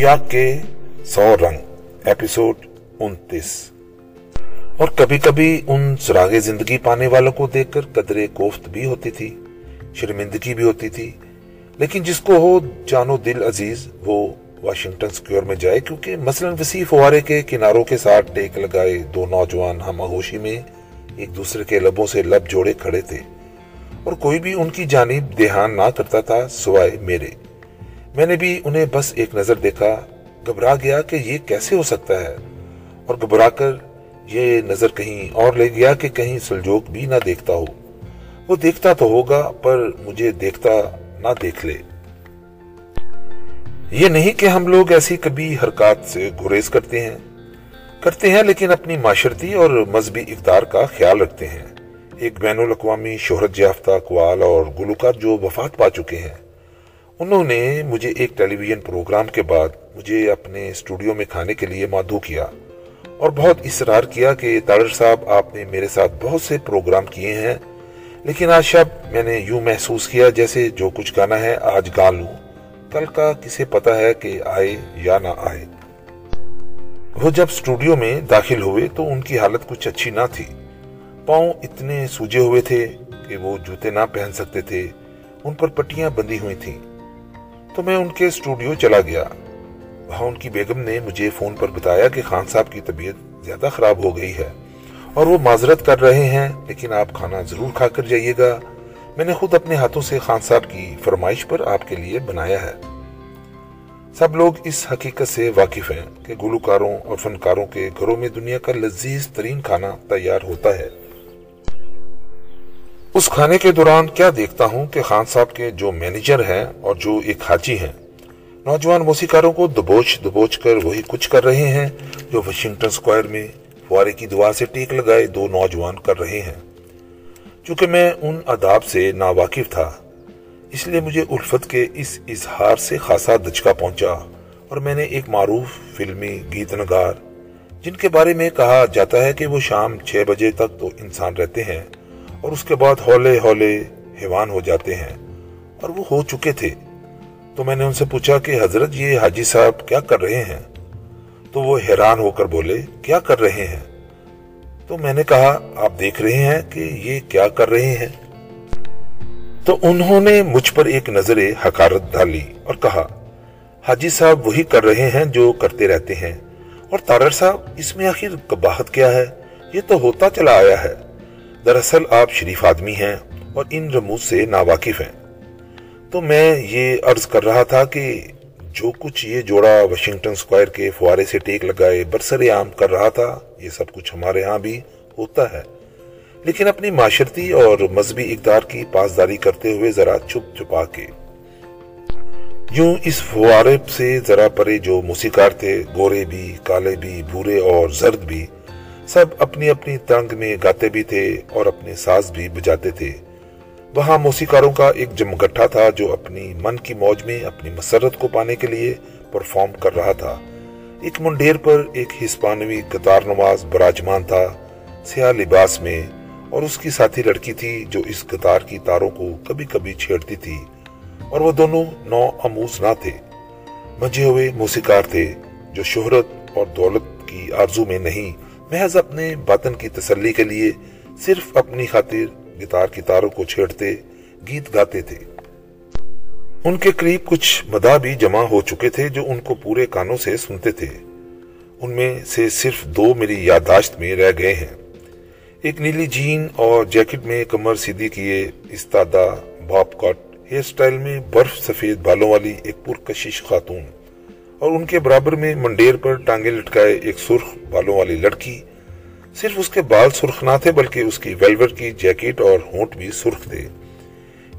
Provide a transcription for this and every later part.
دنیا کے سو رنگ ایپیسوڈ انتیس۔ اور کبھی کبھی ان سراغ زندگی پانے والوں کو دیکھ کر قدرے کوفت بھی ہوتی تھی، شرمندگی بھی ہوتی تھی۔ لیکن جس کو ہو جانو دل عزیز، وہ واشنگٹن سکیور میں جائے۔ کیونکہ مثلا وسیع فوارے کے کناروں کے ساتھ ٹیک لگائے دو نوجوان ہم آہوشی میں ایک دوسرے کے لبوں سے لب جوڑے کھڑے تھے۔ اور کوئی بھی ان کی جانب دھیان نہ کرتا تھا، سوائے میرے۔ میں نے بھی انہیں بس ایک نظر دیکھا، گھبرا گیا کہ یہ کیسے ہو سکتا ہے۔ اور گھبرا کر یہ نظر کہیں اور لے گیا کہ کہیں سلجوک بھی نہ دیکھتا ہو۔ وہ دیکھتا تو ہوگا، پر مجھے دیکھتا نہ دیکھ لے۔ یہ نہیں کہ ہم لوگ ایسی کبھی حرکات سے گریز کرتے ہیں۔ کرتے ہیں لیکن اپنی معاشرتی اور مذہبی اقدار کا خیال رکھتے ہیں۔ ایک بین الاقوامی شہرت یافتہ کوال اور گلوکار جو وفات پا چکے ہیں۔ انہوں نے مجھے ایک ٹیلی ویژن پروگرام کے بعد مجھے اپنے اسٹوڈیو میں کھانے کے لیے مادھو کیا اور بہت اصرار کیا کہ تاڑر صاحب آپ نے میرے ساتھ بہت سے پروگرام کیے ہیں، لیکن آج شب میں نے یوں محسوس کیا جیسے جو کچھ گانا ہے آج گا لوں۔ کل کا کسے پتا ہے کہ آئے یا نہ آئے۔ وہ جب اسٹوڈیو میں داخل ہوئے تو ان کی حالت کچھ اچھی نہ تھی۔ پاؤں اتنے سوجے ہوئے تھے کہ وہ جوتے نہ پہن سکتے تھے۔ ان پر پٹیاں بندی ہوئی تھیں۔ تو میں ان کے اسٹوڈیو چلا گیا۔ وہاں ان کی بیگم نے مجھے فون پر بتایا کہ خان صاحب کی طبیعت زیادہ خراب ہو گئی ہے اور وہ معذرت کر رہے ہیں، لیکن آپ کھانا ضرور کھا کر جائیے گا۔ میں نے خود اپنے ہاتھوں سے خان صاحب کی فرمائش پر آپ کے لیے بنایا ہے۔ سب لوگ اس حقیقت سے واقف ہیں کہ گلوکاروں اور فنکاروں کے گھروں میں دنیا کا لذیذ ترین کھانا تیار ہوتا ہے۔ اس کھانے کے دوران کیا دیکھتا ہوں کہ خان صاحب کے جو مینیجر ہیں اور جو ایک حاجی ہیں، نوجوان موسیقاروں کو دبوچ دبوچ کر وہی کچھ کر رہے ہیں جو واشنگٹن سکوائر میں فوارے کی دعا سے ٹیک لگائے دو نوجوان کر رہے ہیں۔ چونکہ میں ان اداب سے ناواقف تھا، اس لیے مجھے الفت کے اس اظہار سے خاصا دچکا پہنچا اور میں نے ایک معروف فلمی گیت نگار جن کے بارے میں کہا جاتا ہے کہ وہ شام چھ بجے تک تو انسان رہتے ہیں۔ اور اس کے بعد ہولے ہولے حیوان ہو جاتے ہیں اور وہ ہو چکے تھے۔ تو میں نے ان سے پوچھا کہ حضرت یہ حاجی صاحب کیا کر رہے ہیں؟ تو وہ حیران ہو کر بولے، کیا کر رہے ہیں؟ تو میں نے کہا، آپ دیکھ رہے ہیں کہ یہ کیا کر رہے ہیں۔ تو انہوں نے مجھ پر ایک نظر حکارت ڈالی اور کہا، حاجی صاحب وہی کر رہے ہیں جو کرتے رہتے ہیں۔ اور تارر صاحب، اس میں آخر کباہت کیا ہے؟ یہ تو ہوتا چلا آیا ہے۔ دراصل آپ شریف آدمی ہیں اور ان رموز سے ناواقف ہیں۔ تو میں یہ عرض کر رہا تھا کہ جو کچھ یہ جوڑا واشنگٹن سکوائر کے فوارے سے ٹیک لگائے برسر عام کر رہا تھا، یہ سب کچھ ہمارے ہاں بھی ہوتا ہے۔ لیکن اپنی معاشرتی اور مذہبی اقدار کی پاسداری کرتے ہوئے ذرا چھپ چھپا کے۔ یوں اس فوارے سے ذرا پرے جو موسیقار تھے، گورے بھی، کالے بھی، بھورے اور زرد بھی سب اپنی اپنی ترنگ میں گاتے بھی تھے اور اپنے ساز بھی بجاتے تھے۔ وہاں موسیقاروں کا ایک جمگٹھا تھا جو اپنی من کی موج میں اپنی مسرت کو پانے کے لیے پرفارم کر رہا تھا۔ ایک منڈیر پر ایک ہسپانوی قطار نواز براجمان تھا سیاہ لباس میں اور اس کی ساتھی لڑکی تھی جو اس قطار کی تاروں کو کبھی کبھی چھیڑتی تھی اور وہ دونوں نو اموز نہ تھے۔ مجھے ہوئے موسیقار تھے جو شہرت اور دولت کی آرزو میں نہیں محض اپنے باطن کی تسلی کے لیے صرف اپنی خاطر گتار کی تاروں کو چھیڑتے، گیت گاتے تھے۔ ان کے قریب کچھ مدا بھی جمع ہو چکے تھے جو ان کو پورے کانوں سے سنتے تھے۔ ان میں سے صرف دو میری یادداشت میں رہ گئے ہیں۔ ایک نیلی جین اور جیکٹ میں کمر سیدھی کیے استادہ باپ کٹ ہیئر سٹائل میں برف سفید بالوں والی ایک پرکشش خاتون۔ اور ان کے برابر میں منڈیر پر ٹانگیں لٹکائے ایک سرخ بالوں والی لڑکی صرف اس کے بال سرخ نہ تھے بلکہ اس کی ویلور کی جیکٹ اور ہونٹ بھی سرخ تھے۔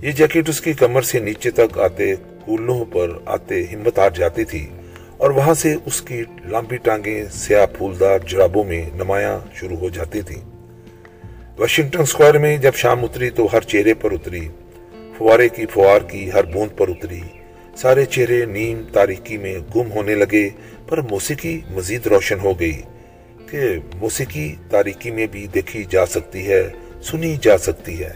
یہ جیکٹ اس کی کمر سے نیچے تک آتے کولوں پر آتے ہمت آ جاتی تھی اور وہاں سے اس کی لمبی ٹانگیں سیاہ پھولدار جرابوں میں نمایاں شروع ہو جاتی تھیں۔ واشنگٹن سکوائر میں جب شام اتری تو ہر چہرے پر اتری، فوارے کی فوار کی ہر بوند پر اتری۔ سارے چہرے نیم تاریکی میں گم ہونے لگے، پر موسیقی مزید روشن ہو گئی کہ موسیقی تاریکی میں بھی دیکھی جا سکتی ہے، سنی جا سکتی ہے۔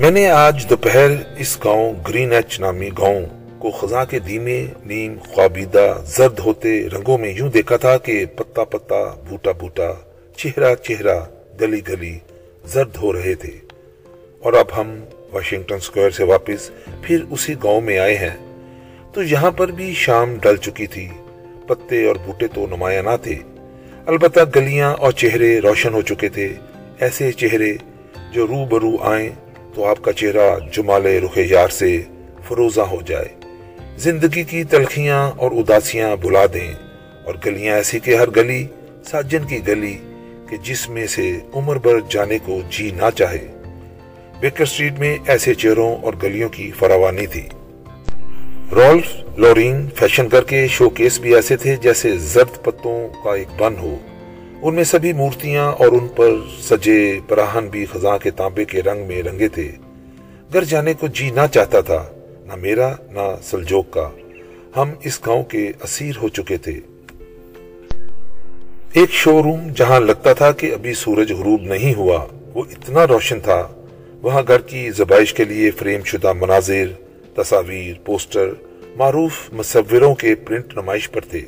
میں نے آج دوپہر اس گاؤں گرین ایچ نامی گاؤں کو خزاں کے دھیمے نیم خوابیدہ زرد ہوتے رنگوں میں یوں دیکھا تھا کہ پتا پتا، بوٹا بوٹا، چہرہ چہرہ، گلی گلی زرد ہو رہے تھے۔ اور اب ہم واشنگٹن سکوئر سے واپس پھر اسی گاؤں میں آئے ہیں۔ تو یہاں پر بھی شام ڈل چکی تھی۔ پتے اور بوٹے تو نمایاں نہ تھے۔ البتہ گلیاں اور چہرے روشن ہو چکے تھے۔ ایسے چہرے جو رو برو آئیں تو آپ کا چہرہ جمال رخ یار سے فروزہ ہو جائے۔ زندگی کی تلخیاں اور اداسیاں بلا دیں۔ اور گلیاں ایسی کہ ہر گلی، ساجن کی گلی کہ جس میں سے عمر بھر جانے کو جی نہ چاہے۔ بیکر سٹریٹ میں ایسے چہروں اور گلیوں کی فراوانی تھی۔ رولف لورین فیشن کر کے شو کیس بھی ایسے تھے جیسے زرد پتوں کا ایک بن ہو۔ ان میں سبھی مورتیاں اور ان پر سجے پراہن بھی خزاں کے تانبے کے رنگ میں رنگے تھے۔ گھر جانے کو جی نہ چاہتا تھا، نہ میرا، نہ سلجوک کا۔ ہم اس گاؤں کے اسیر ہو چکے تھے۔ ایک شو روم جہاں لگتا تھا کہ ابھی سورج غروب نہیں ہوا، وہ اتنا روشن تھا۔ وہاں گھر کی زبائش کے لیے فریم شدہ مناظر، تصاویر، پوسٹر معروف مصوروں کے پرنٹ نمائش پر تھے۔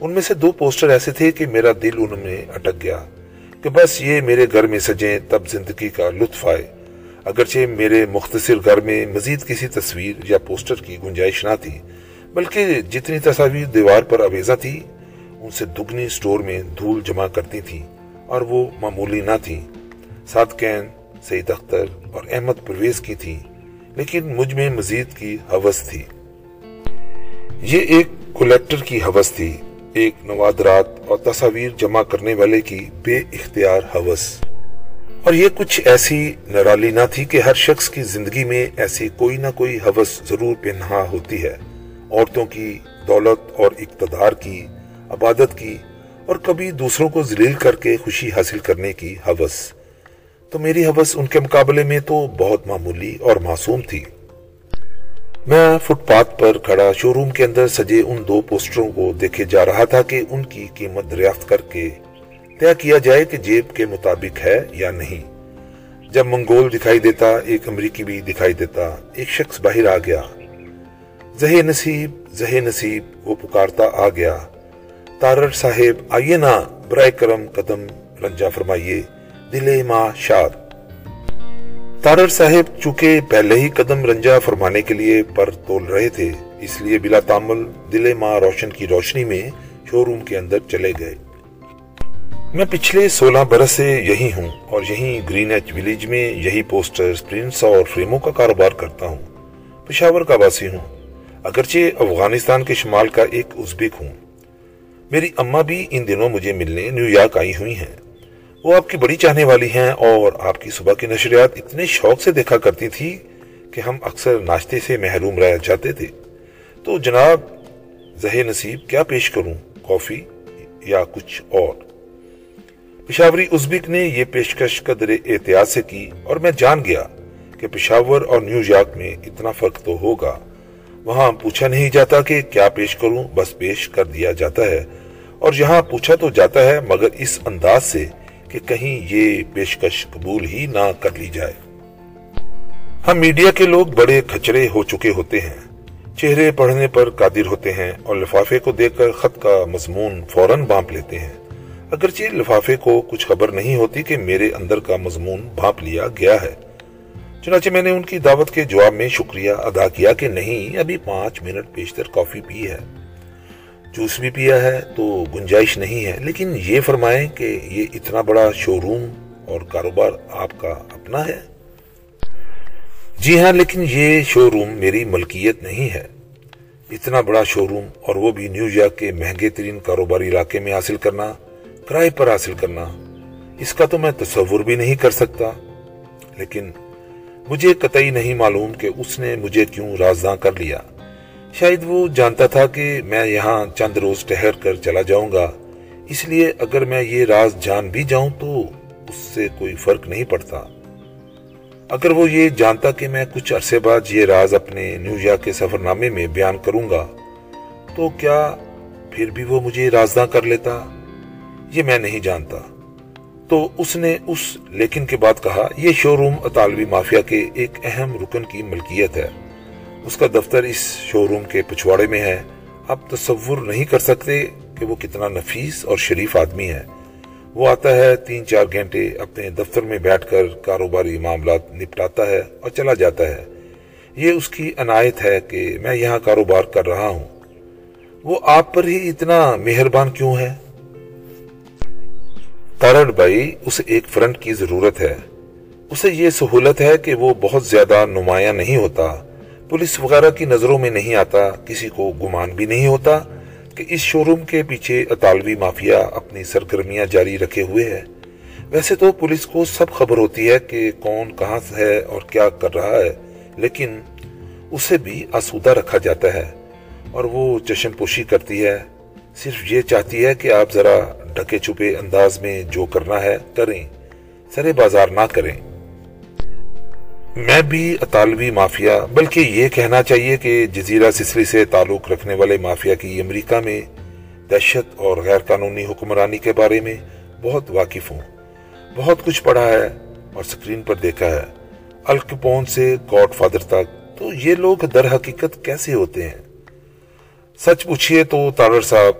ان میں سے دو پوسٹر ایسے تھے کہ میرا دل ان میں اٹک گیا کہ بس یہ میرے گھر میں سجیں تب زندگی کا لطف آئے۔ اگرچہ میرے مختصر گھر میں مزید کسی تصویر یا پوسٹر کی گنجائش نہ تھی، بلکہ جتنی تصاویر دیوار پر اویزہ تھی ان سے دگنی سٹور میں دھول جمع کرتی تھی اور وہ معمولی نہ تھی سات کین سعید اختر اور احمد پرویز کی تھی، لیکن مجھ میں مزید کی حوث تھی۔ یہ ایک کولیکٹر کی حوث تھی، ایک نوادرات اور تصاویر جمع کرنے والے کی بے اختیار حوث۔ اور یہ کچھ ایسی نرالی نہ تھی کہ ہر شخص کی زندگی میں ایسی کوئی نہ کوئی حوث ضرور پنہا ہوتی ہے۔ عورتوں کی دولت اور اقتدار کی، عبادت کی، اور کبھی دوسروں کو ذلیل کر کے خوشی حاصل کرنے کی حوث۔ تو میری حوث ان کے مقابلے میں تو بہت معمولی اور معصوم تھی۔ میں فٹ پاتھ پر کھڑا شو روم کے اندر سجے ان دو پوسٹروں کو دیکھے جا رہا تھا کہ ان کی قیمت دریافت کر کے طے کیا جائے کہ جیب کے مطابق ہے یا نہیں۔ جب منگول دکھائی دیتا، ایک امریکی بھی دکھائی دیتا، ایک شخص باہر آ گیا۔ زہ نصیب زہ نصیب، وہ پکارتا آ گیا۔ تارر صاحب، آئیے نا، برائے کرم قدم رنجا فرمائیے۔ دل ماں شاد۔ تارر صاحب چونکہ پہلے ہی قدم رنجا فرمانے کے لیے پر تول رہے تھے، اس لیے بلا تامل دل ماں روشن کی روشنی میں شو روم کے اندر چلے گئے۔ میں پچھلے سولہ برس سے یہی ہوں اور یہی گرین ایچ ویلیج میں یہی پوسٹر پرنٹس اور فریموں کا کاروبار کرتا ہوں۔ پشاور کا باسی ہوں۔ اگرچہ افغانستان کے شمال کا ایک ازبک ہوں۔ میری اماں بھی ان دنوں مجھے ملنے نیو یارک آئی ہوئی ہیں۔ وہ آپ کی بڑی چاہنے والی ہیں اور آپ کی صبح کی نشریات اتنے شوق سے دیکھا کرتی تھی کہ ہم اکثر ناشتے سے محروم رہ جاتے تھے۔ تو جناب زہ نصیب، کیا پیش کروں؟ کافی یا کچھ اور؟ پشاوری ازبک نے یہ پیشکش قدر احتیاط سے کی اور میں جان گیا کہ پشاور اور نیو یارک میں اتنا فرق تو ہوگا۔ وہاں پوچھا نہیں جاتا کہ کیا پیش کروں، بس پیش کر دیا جاتا ہے۔ اور یہاں پوچھا تو جاتا ہے مگر اس انداز سے کہ کہیں یہ پیشکش قبول ہی نہ کر لی جائے۔ ہم میڈیا کے لوگ بڑے کھچرے ہو چکے ہوتے ہیں۔ چہرے پڑھنے پر قادر ہوتے ہیں اور لفافے کو دیکھ کر خط کا مضمون فوراً بانپ لیتے ہیں۔ اگرچہ لفافے کو کچھ خبر نہیں ہوتی کہ میرے اندر کا مضمون بانپ لیا گیا ہے۔ چنانچہ میں نے ان کی دعوت کے جواب میں شکریہ ادا کیا کہ نہیں، ابھی پانچ منٹ پیشتر کافی پی ہے۔ جوس بھی پیا ہے تو گنجائش نہیں ہے۔ لیکن یہ فرمائیں کہ یہ اتنا بڑا شو روم اور کاروبار آپ کا اپنا ہے۔ جی ہاں لیکن یہ شو روم میری ملکیت نہیں ہے۔ اتنا بڑا شو روم اور وہ بھی نیو یارک کے مہنگے ترین کاروباری علاقے میں حاصل کرنا، کرائے پر حاصل کرنا، اس کا تو میں تصور بھی نہیں کر سکتا۔ لیکن مجھے قطعی نہیں معلوم کہ اس نے مجھے کیوں رازداں کر لیا۔ شاید وہ جانتا تھا کہ میں یہاں چند روز ٹہر کر چلا جاؤں گا۔ اس لیے اگر میں یہ راز جان بھی جاؤں تو اس سے کوئی فرق نہیں پڑتا۔ اگر وہ یہ جانتا کہ میں کچھ عرصے بعد یہ راز اپنے نیو یارک کے سفر نامے میں بیان کروں گا، تو کیا پھر بھی وہ مجھے رازداں کر لیتا؟ یہ میں نہیں جانتا۔ تو اس نے اس لیکن کے بعد کہا، یہ شو روم اطالوی مافیا کے ایک اہم رکن کی ملکیت ہے۔ اس کا دفتر اس شو روم کے پچھواڑے میں ہے۔ آپ تصور نہیں کر سکتے کہ وہ کتنا نفیس اور شریف آدمی ہے۔ وہ آتا ہے تین چار گھنٹے اپنے دفتر میں بیٹھ کر کاروباری معاملات نپٹاتا ہے اور چلا جاتا ہے۔ یہ اس کی عنایت ہے کہ میں یہاں کاروبار کر رہا ہوں۔ وہ آپ پر ہی اتنا مہربان کیوں ہے؟ تارڑ بھائی، اسے ایک فرنٹ کی ضرورت ہے۔ اسے یہ سہولت ہے کہ وہ بہت زیادہ نمایاں نہیں ہوتا۔ پولیس وغیرہ کی نظروں میں نہیں آتا، کسی کو گمان بھی نہیں ہوتا کہ اس شو روم کے پیچھے اطالوی مافیا اپنی سرگرمیاں جاری رکھے ہوئے ہے ویسے تو پولیس کو سب خبر ہوتی ہے کہ کون کہاں ہے اور کیا کر رہا ہے، لیکن اسے بھی آسودہ رکھا جاتا ہے اور وہ چشم پوشی کرتی ہے۔ صرف یہ چاہتی ہے کہ آپ ذرا ڈھکے چھپے انداز میں جو کرنا ہے کریں، سرے بازار نہ کریں۔ میں بھی اطالوی مافیا، بلکہ یہ کہنا چاہیے کہ جزیرہ سسلی سے تعلق رکھنے والے مافیا کی امریکہ میں دہشت اور غیر قانونی حکمرانی کے بارے میں بہت واقف ہوں۔ بہت کچھ پڑھا ہے اور سکرین پر دیکھا ہے۔ الکپون سے گاڈ فادر تک۔ تو یہ لوگ در حقیقت کیسے ہوتے ہیں؟ سچ پوچھئے تو تارر صاحب،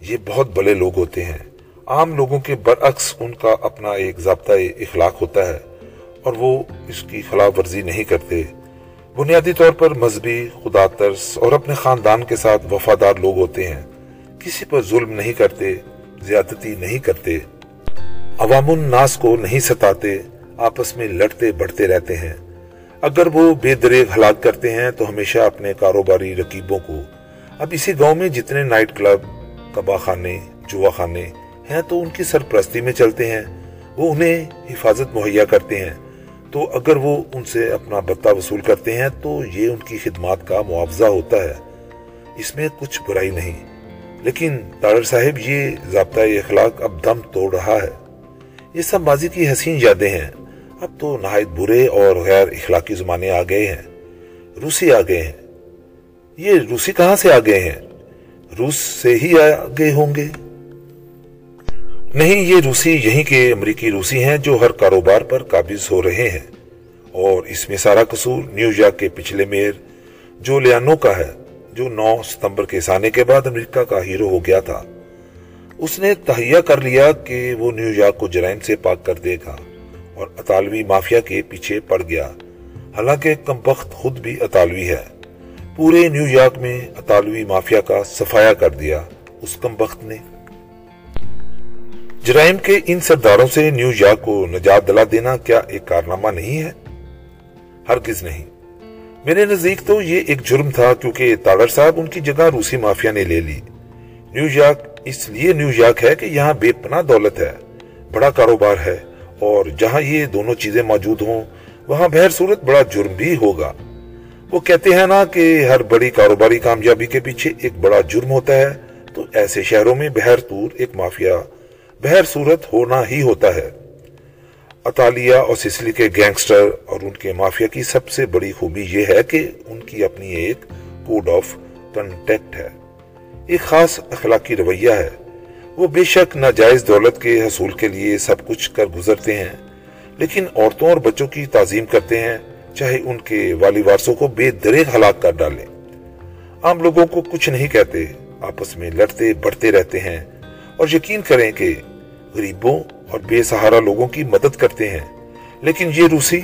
یہ بہت بڑے لوگ ہوتے ہیں۔ عام لوگوں کے برعکس ان کا اپنا ایک ضابطہ اخلاق ہوتا ہے۔ اور وہ اس کی خلاف ورزی نہیں کرتے۔ بنیادی طور پر مذہبی، خدا ترس اور اپنے خاندان کے ساتھ وفادار لوگ ہوتے ہیں۔ کسی پر ظلم نہیں کرتے، زیادتی نہیں کرتے۔ عوام الناس کو نہیں ستاتے، آپس میں لڑتے بڑھتے رہتے ہیں۔ اگر وہ بے دریغ ہلاک کرتے ہیں تو ہمیشہ اپنے کاروباری رقیبوں کو۔ اب اسی گاؤں میں جتنے نائٹ کلب کبا خانے، جوا خانے ہیں تو ان کی سرپرستی میں چلتے ہیں۔ وہ انہیں حفاظت مہیا کرتے ہیں۔ تو اگر وہ ان سے اپنا بتہ وصول کرتے ہیں تو یہ ان کی خدمات کا معاوضہ ہوتا ہے۔ اس میں کچھ برائی نہیں، لیکن تارر صاحب، یہ ضابطہ اخلاق اب دم توڑ رہا ہے۔ یہ سب ماضی کی حسین یادیں ہیں۔ اب تو نہایت برے اور غیر اخلاقی زمانے آ گئے ہیں۔ روسی آ گئے ہیں۔ یہ روسی کہاں سے آ گئے ہیں؟ روس سے ہی آ گئے ہوں گے۔ نہیں، یہ روسی یہیں کے امریکی روسی ہیں جو ہر کاروبار پر قابض ہو رہے ہیں۔ اور اس میں سارا قصور نیو یارک کے پچھلے میر جو لیانو کا ہے، جو نو ستمبر کے سانے کے بعد امریکہ کا ہیرو ہو گیا تھا۔ اس نے تہیا کر لیا کہ وہ نیو یارک کو جرائم سے پاک کر دے گا اور اطالوی مافیا کے پیچھے پڑ گیا۔ حالانکہ کمبخت خود بھی اطالوی ہے۔ پورے نیو یارک میں اطالوی مافیا کا صفایا کر دیا۔ اس کمبخت نے جرائم کے ان سرداروں سے نیو یارک کو نجات دلا دینا کیا ایک کارنامہ نہیں ہے؟ ہرگز نہیں۔ میرے نزدیک تو یہ ایک جرم تھا کیونکہ تاگر صاحب ان کی جگہ روسی مافیا نے لے لی۔ نیو یارک اس لیے نیو یارک ہے کہ یہاں بے پناہ دولت ہے، بڑا کاروبار ہے اور جہاں یہ دونوں چیزیں موجود ہوں، وہاں بہر صورت بڑا جرم بھی ہوگا۔ وہ کہتے ہیں نا کہ ہر بڑی کاروباری کامیابی کے پیچھے ایک بڑا جرم ہوتا ہے، تو ایسے شہروں میں بہر طور ایک مافیا بہر صورت ہونا ہی ہوتا ہے۔ اطالیہ اور سسلی کے گینگسٹر اور ان کے مافیا کی سب سے بڑی خوبی یہ ہے کہ ان کی اپنی ایک کوڈ آف کنٹیکٹ ہے۔ ایک خاص اخلاقی رویہ ہے۔ وہ بے شک ناجائز دولت کے حصول کے لیے سب کچھ کر گزرتے ہیں، لیکن عورتوں اور بچوں کی تعظیم کرتے ہیں، چاہے ان کے والی وارسوں کو بے دریغ ہلاک کر ڈالیں۔ عام لوگوں کو کچھ نہیں کہتے، آپس میں لڑتے، بڑھتے رہتے ہیں۔ اور یقین کریں کہ غریبوں اور بے سہارا لوگوں کی مدد کرتے ہیں۔ لیکن یہ روسی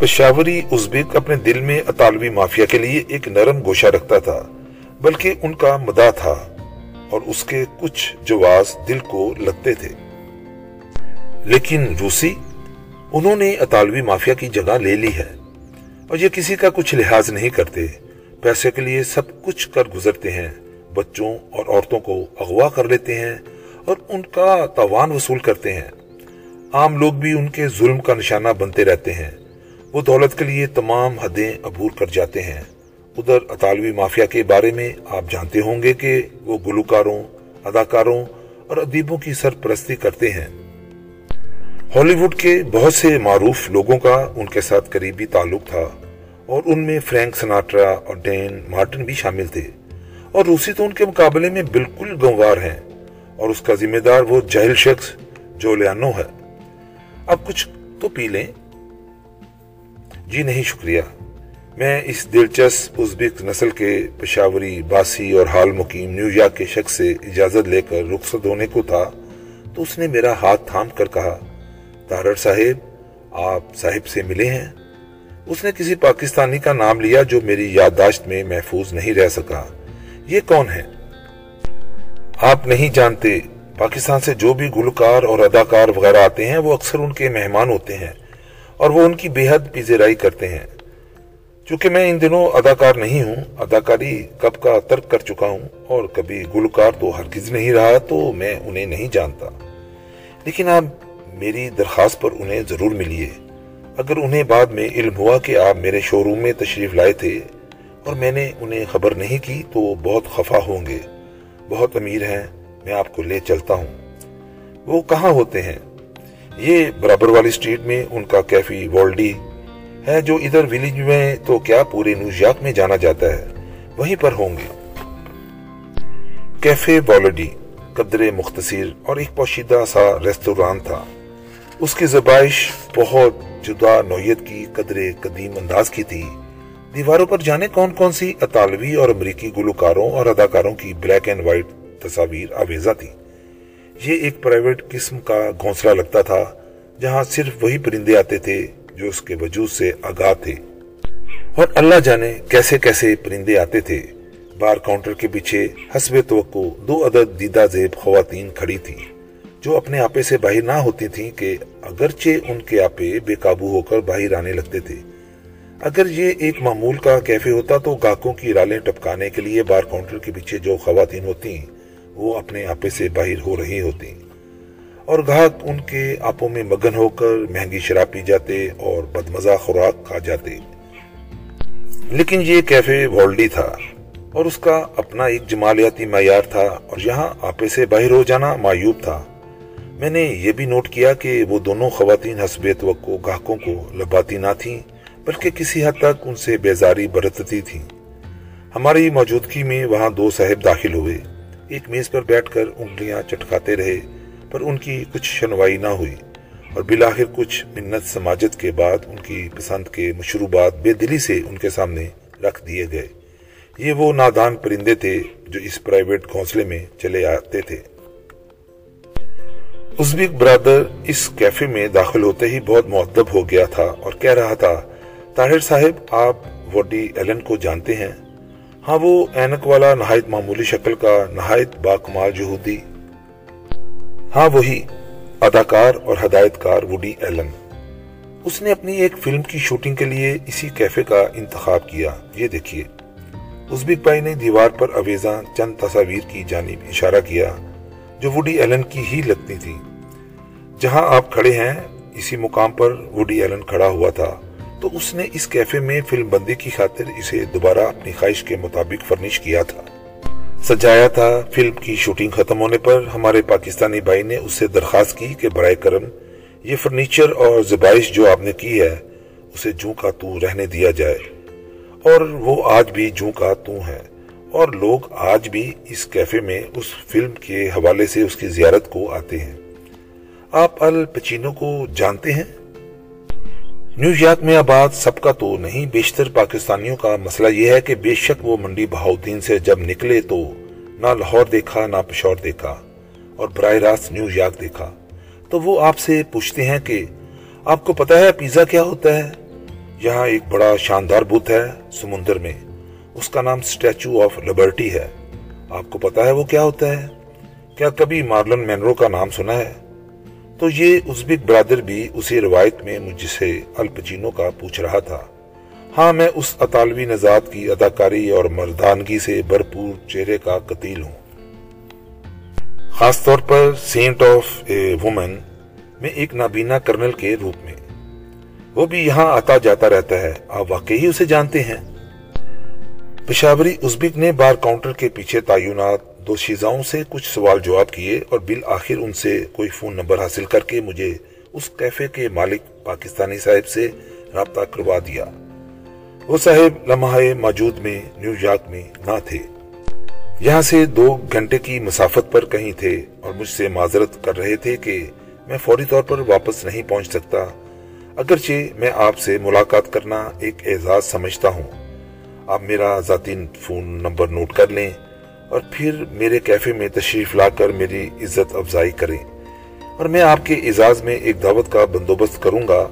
پشاوری ازبیک اپنے دل میں اطالوی مافیا کے لیے ایک نرم گوشہ رکھتا تھا، بلکہ ان کا مدہ تھا اور اس کے کچھ جواز دل کو لگتے تھے۔ لیکن روسی، انہوں نے اطالوی مافیا کی جگہ لے لی ہے اور یہ کسی کا کچھ لحاظ نہیں کرتے، پیسے کے لیے سب کچھ کر گزرتے ہیں۔ بچوں اور عورتوں کو اغوا کر لیتے ہیں اور ان کا توان وصول کرتے ہیں۔ عام لوگ بھی ان کے ظلم کا نشانہ بنتے رہتے ہیں۔ وہ دولت کے لیے تمام حدیں عبور کر جاتے ہیں۔ ادھر اطالوی مافیا کے بارے میں آپ جانتے ہوں گے کہ وہ گلوکاروں، اداکاروں اور ادیبوں کی سرپرستی کرتے ہیں۔ ہالی ووڈ کے بہت سے معروف لوگوں کا ان کے ساتھ قریبی تعلق تھا اور ان میں فرینک سناٹرا اور ڈین مارٹن بھی شامل تھے۔ اور روسی تو ان کے مقابلے میں بالکل گنوار ہیں اور اس کا ذمہ دار وہ جہل شخص جو لیانو ہے۔ اب کچھ تو پی لیں۔ جی نہیں، شکریہ۔ میں اس دلچسپ ازبک نسل کے پشاوری باسی اور حال مقیم نیو یارک کے شخص سے اجازت لے کر رخصت ہونے کو تھا تو اس نے میرا ہاتھ تھام کر کہا تارر صاحب، آپ صاحب سے ملے ہیں۔ اس نے کسی پاکستانی کا نام لیا جو میری یادداشت میں محفوظ نہیں رہ سکا۔ یہ کون ہے؟ آپ نہیں جانتے، پاکستان سے جو بھی گلوکار اور اداکار وغیرہ آتے ہیں، وہ اکثر ان کے مہمان ہوتے ہیں اور وہ ان کی بے حد پیزیرائی کرتے ہیں۔ چونکہ میں ان دنوں اداکار نہیں ہوں، اداکاری کب کا ترک کر چکا ہوں اور کبھی گلوکار تو ہرگز نہیں رہا، تو میں انہیں نہیں جانتا۔ لیکن آپ میری درخواست پر انہیں ضرور ملیے۔ اگر انہیں بعد میں علم ہوا کہ آپ میرے شو روم میں تشریف لائے تھے اور میں نے انہیں خبر نہیں کی تو بہت خفا ہوں گے۔ بہت امیر ہیں، میں آپ کو لے چلتا ہوں۔ وہ کہاں ہوتے ہیں؟ یہ برابر والی سٹریٹ میں ان کا کیفی والڈی ہے جو ادھر ویلیج میں تو کیا پورے نیوزیاک میں جانا جاتا ہے؟ وہیں پر ہوں گے۔ کیفے والڈی قدر مختصر اور ایک پوشیدہ سا ریستوران تھا۔ اس کی زبائش بہت جدا نوعیت کی قدر قدیم انداز کی تھی۔ دیواروں پر جانے کون کون سی اطالوی اور امریکی گلوکاروں اور اداکاروں کی بلیک اینڈ وائٹ تصاویر آویزہ تھی یہ ایک پرائیویٹ قسم کا گھونسلہ لگتا تھا، جہاں صرف وہی پرندے آتے تھے جو اس کے وجود سے آگاہ تھے۔ اور اللہ جانے کیسے کیسے پرندے آتے تھے۔ بار کاؤنٹر کے پیچھے حسب توقع دو عدد دیدہ زیب خواتین کھڑی تھی جو اپنے آپے سے باہر نہ ہوتی تھیں کہ اگرچہ ان کے آپے بے قابو ہو کر باہر آنے لگتے تھے۔ اگر یہ ایک معمول کا کیفے ہوتا تو گاہکوں کی رالیں ٹپکانے کے لیے بار کاؤنٹر کے پیچھے جو خواتین ہوتی، وہ اپنے آپے سے باہر ہو رہی ہوتی۔ اور گاہک ان کے آپوں میں مگن ہو کر مہنگی شراب پی جاتے اور بدمزہ خوراک کھا جاتے۔ لیکن یہ کیفے والڈی تھا اور اس کا اپنا ایک جمالیاتی معیار تھا اور یہاں آپے سے باہر ہو جانا معیوب تھا۔ میں نے یہ بھی نوٹ کیا کہ وہ دونوں خواتین حسب توقع گاہکوں کو لباتی نہ تھیں۔ بلکہ کسی حد تک ان سے بیزاری برتتی تھیں ہماری موجودگی میں وہاں دو صاحب داخل ہوئے۔ ایک میز پر بیٹھ کر انگلیاں چٹکاتے رہے، پر ان کی کچھ شنوائی نہ ہوئی۔ اور بلاخر کچھ منت سماجت کے بعد ان کی پسند کے مشروبات بے دلی سے ان کے سامنے رکھ دیے گئے۔ یہ وہ نادان پرندے تھے جو اس پرائیویٹ گھونسلے میں چلے آتے تھے۔ ازبک برادر اس کیفے میں داخل ہوتے ہی بہت معدب ہو گیا تھا اور کہہ رہا تھا طاہر صاحب، آپ وڈی ایلن کو جانتے ہیں۔ ہاں وہ اینک والا نہایت معمولی شکل کا نہایت باکمال جہودی ہاں وہی اداکار اور ہدایت کار وڈی ایلن۔ اس نے اپنی ایک فلم کی شوٹنگ کے لیے اسی کیفے کا انتخاب کیا۔ یہ دیکھیے۔ ازبک بھائی نے دیوار پر اویزاں چند تصاویر کی جانب اشارہ کیا، جو وڈی ایلن کی ہی لگتی تھی جہاں آپ کھڑے ہیں، اسی مقام پر وڈی ایلن کھڑا ہوا تھا۔ تو اس نے اس کیفے میں فلم بندی کی خاطر اسے دوبارہ اپنی خواہش کے مطابق فرنش کیا تھا۔ سجایا تھا، فلم کی شوٹنگ ختم ہونے پر ہمارے پاکستانی بھائی نے اس سے درخواست کی کہ برائے کرم یہ فرنیچر اور زبائش جو آپ نے کی ہے، اسے جوں کا تو رہنے دیا جائے۔ اور وہ آج بھی جوں کا تو ہے اور لوگ آج بھی اس کیفے میں اس فلم کے حوالے سے اس کی زیارت کو آتے ہیں۔ آپ ال پچینو کو جانتے ہیں؟ نیو یارک میں آباد سب کا تو نہیں، بیشتر پاکستانیوں کا مسئلہ یہ ہے کہ بے شک وہ منڈی بہاؤدین سے جب نکلے تو نہ لاہور دیکھا، نہ پشور دیکھا اور براہ راست نیو یارک دیکھا۔ تو وہ آپ سے پوچھتے ہیں کہ آپ کو پتا ہے پیزا کیا ہوتا ہے؟ یہاں ایک بڑا شاندار بت ہے سمندر میں، اس کا نام سٹیچو آف لبرٹی ہے۔ آپ کو پتا ہے وہ کیا ہوتا ہے؟ کیا کبھی مارلن مینرو کا نام سنا ہے؟ تو یہ ازبک برادر بھی اسی روایت میں مجھ سے الپچینو کا پوچھ رہا تھا۔ ہاں میں اس اطالوی نژاد کی اداکاری اور مردانگی سے بھرپور چہرے کا قتیل ہوں۔ خاص طور پر سینٹ آف اے وومن میں ایک نابینا کرنل کے روپ میں۔ وہ بھی یہاں آتا جاتا رہتا ہے۔ آپ واقعی اسے جانتے ہیں؟ پشاوری ازبک نے بار کاؤنٹر کے پیچھے تعینات دو شیزاؤں سے کچھ سوال جواب کیے اور بالآخر ان سے کوئی فون نمبر حاصل کر کے مجھے اس کیفے کے مالک پاکستانی صاحب سے رابطہ کروا دیا۔ وہ صاحب لمحہ موجود میں نیو یارک میں نہ تھے۔ یہاں سے دو گھنٹے کی مسافت پر کہیں تھے اور مجھ سے معذرت کر رہے تھے کہ میں فوری طور پر واپس نہیں پہنچ سکتا۔ اگرچہ میں آپ سے ملاقات کرنا ایک اعزاز سمجھتا ہوں۔ آپ میرا ذاتی فون نمبر نوٹ کر لیں۔ اور پھر میرے کیفے میں تشریف لا کر میری عزت افزائی کریں اور میں آپ کے اعزاز میں ایک دعوت کا بندوبست کروں گا،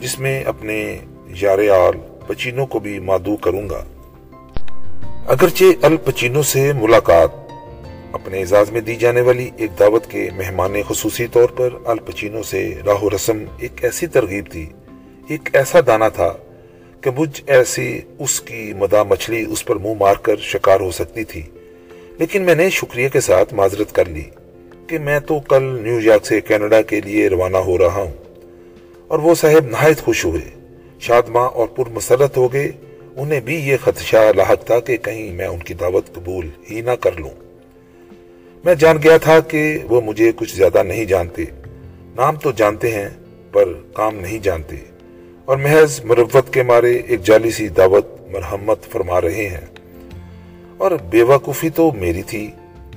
جس میں اپنے یار آل پچینوں کو بھی مادو کروں گا۔ اگرچہ ال پچینوں سے ملاقات اپنے اعزاز میں دی جانے والی ایک دعوت کے مہمان خصوصی طور پر الپچینوں سے راہ و رسم ایک ایسی ترغیب تھی، ایک ایسا دانا تھا کہ مجھ ایسی اس کی مدا مچھلی اس پر منہ مار کر شکار ہو سکتی تھی۔ لیکن میں نے شکریہ کے ساتھ معذرت کر لی کہ میں تو کل نیو یارک سے کینیڈا کے لیے روانہ ہو رہا ہوں۔ اور وہ صاحب نہایت خوش ہوئے۔ شادماں اور پر مسرت ہو گئے۔ انہیں بھی یہ خدشہ لاحق تھا کہ کہیں میں ان کی دعوت قبول ہی نہ کر لوں۔ میں جان گیا تھا کہ وہ مجھے کچھ زیادہ نہیں جانتے۔ نام تو جانتے ہیں، پر کام نہیں جانتے۔ اور محض مروت کے مارے ایک جالی سی دعوت مرحمت فرما رہے ہیں۔ اور بے وقوفی تو میری تھی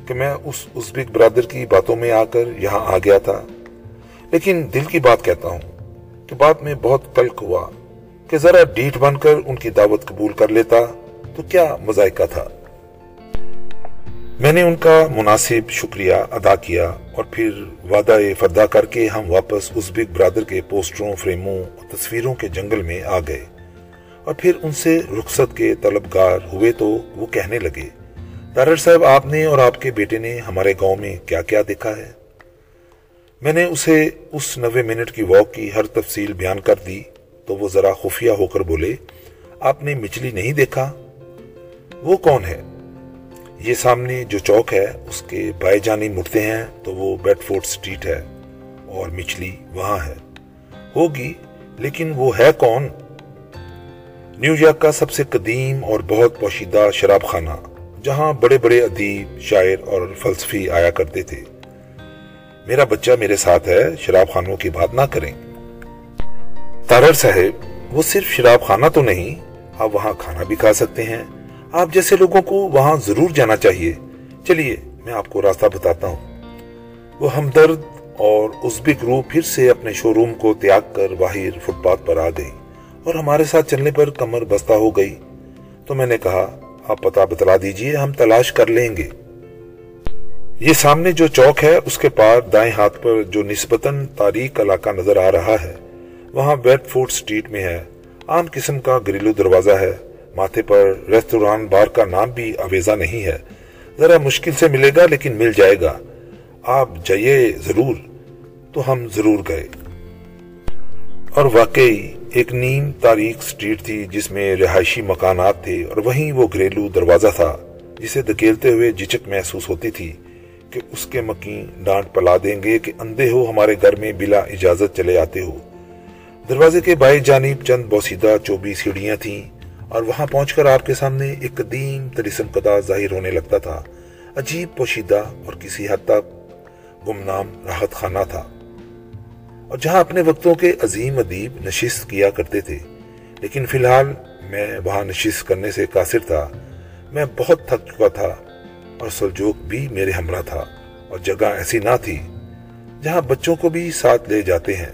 کہ میں اس ازبک برادر کی باتوں میں آ کر یہاں آ گیا تھا۔ لیکن دل کی بات کہتا ہوں کہ بات میں بہت کلک ہوا کہ ذرا ڈیٹ بن کر ان کی دعوت قبول کر لیتا تو کیا مذائقہ تھا۔ میں نے ان کا مناسب شکریہ ادا کیا اور پھر وعدہ فردا کر کے ہم واپس ازبک برادر کے پوسٹروں، فریموں اور تصویروں کے جنگل میں آ گئے۔ اور پھر ان سے رخصت کے طلبگار ہوئے تو وہ کہنے لگے، دارر صاحب، آپ نے اور آپ کے بیٹے نے ہمارے گاؤں میں کیا کیا دیکھا ہے؟ میں نے اسے اس نوے منٹ کی واک کی ہر تفصیل بیان کر دی، تو وہ ذرا خفیہ ہو کر بولے، آپ نے مچھلی نہیں دیکھا؟ وہ کون ہے؟ یہ سامنے جو چوک ہے، اس کے بائے جانی مڑتے ہیں، تو وہ بیڈ فورٹ سٹریٹ ہے اور مچھلی وہاں ہے۔ ہوگی، لیکن وہ ہے کون؟ نیو یارک کا سب سے قدیم اور بہت پوشیدہ شراب خانہ، جہاں بڑے بڑے ادیب، شاعر اور فلسفی آیا کرتے تھے۔ میرا بچہ میرے ساتھ ہے، شراب خانوں کی بات نہ کریں۔ تارر صاحب، وہ صرف شراب خانہ تو نہیں، آپ وہاں کھانا بھی کھا سکتے ہیں۔ آپ جیسے لوگوں کو وہاں ضرور جانا چاہیے۔ چلیے، میں آپ کو راستہ بتاتا ہوں۔ وہ ہمدرد اور ازبک روح پھر سے اپنے شو روم کو تیاگ کر باہر فٹ پاتھ پر آ گئی اور ہمارے ساتھ چلنے پر کمر بستہ ہو گئی۔ تو میں نے کہا، آپ پتا بتلا دیجیے، ہم تلاش کر لیں گے۔ یہ سامنے جو چوک ہے، اس کے پار دائیں ہاتھ پر جو نسبتاً تاریخ علاقہ نظر آ رہا ہے، وہاں بیڈ فورٹ سٹریٹ میں ہے۔ عام قسم کا گریلو دروازہ ہے۔ ماتھے پر ریستوران بار کا نام بھی آویزہ نہیں ہے۔ ذرا مشکل سے ملے گا، لیکن مل جائے گا۔ آپ جائیے ضرور۔ تو ہم ضرور گئے۔ اور واقعی ایک نیم تاریخ سٹریٹ تھی جس میں رہائشی مکانات تھے اور وہیں وہ گھریلو دروازہ تھا، جسے دکیلتے ہوئے جچک محسوس ہوتی تھی کہ اس کے مکین ڈانٹ پلا دیں گے کہ اندھے ہو ہمارے گھر میں بلا اجازت چلے آتے ہو۔ دروازے کے بائیں جانب چند بوسیدہ چوبی سیڑھیاں تھیں اور وہاں پہنچ کر آپ کے سامنے ایک قدیم ترسم قدا ظاہر ہونے لگتا تھا۔ عجیب پوشیدہ اور کسی حد تک گمنام راحت خانہ تھا۔ اور جہاں اپنے وقتوں کے عظیم ادیب نشست کیا کرتے تھے، لیکن فی الحال میں وہاں نشست کرنے سے قاصر تھا۔ میں بہت تھک چکا تھا اور سلجوک بھی میرے ہمراہ تھا اور جگہ ایسی نہ تھی جہاں بچوں کو بھی ساتھ لے جاتے ہیں۔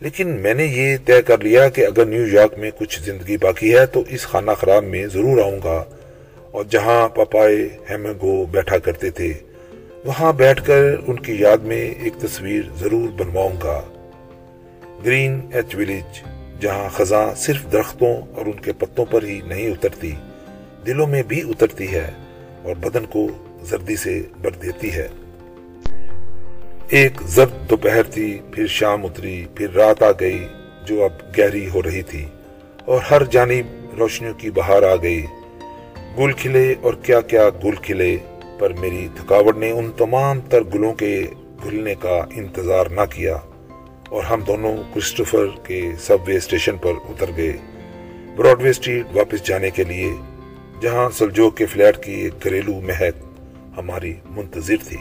لیکن میں نے یہ طے کر لیا کہ اگر نیو یارک میں کچھ زندگی باقی ہے تو اس خانہ خراب میں ضرور آؤں گا اور جہاں پپائے ہیمگو بیٹھا کرتے تھے وہاں بیٹھ کر ان کی یاد میں ایک تصویر ضرور بنواؤں گا۔ گرین ایچ ولیج جہاں خزاں صرف درختوں اور ان کے پتوں پر ہی نہیں اترتی، دلوں میں بھی اترتی ہے اور بدن کو زردی سے بر دیتی ہے۔ ایک زرد دوپہر تھی، پھر شام اتری، پھر رات آ گئی جو اب گہری ہو رہی تھی، اور ہر جانب روشنیوں کی بہار آ گئی۔ گل کھلے اور کیا کیا گل کھلے پر میری تھکاوٹ نے ان تمام تر گلوں کے گھلنے کا انتظار نہ کیا اور ہم دونوں کرسٹوفر کے سب وے اسٹیشن پر اتر گئے براڈ وے اسٹریٹ واپس جانے کے لیے، جہاں سلجوک کے فلیٹ کی ایک گھریلو مہک ہماری منتظر تھی۔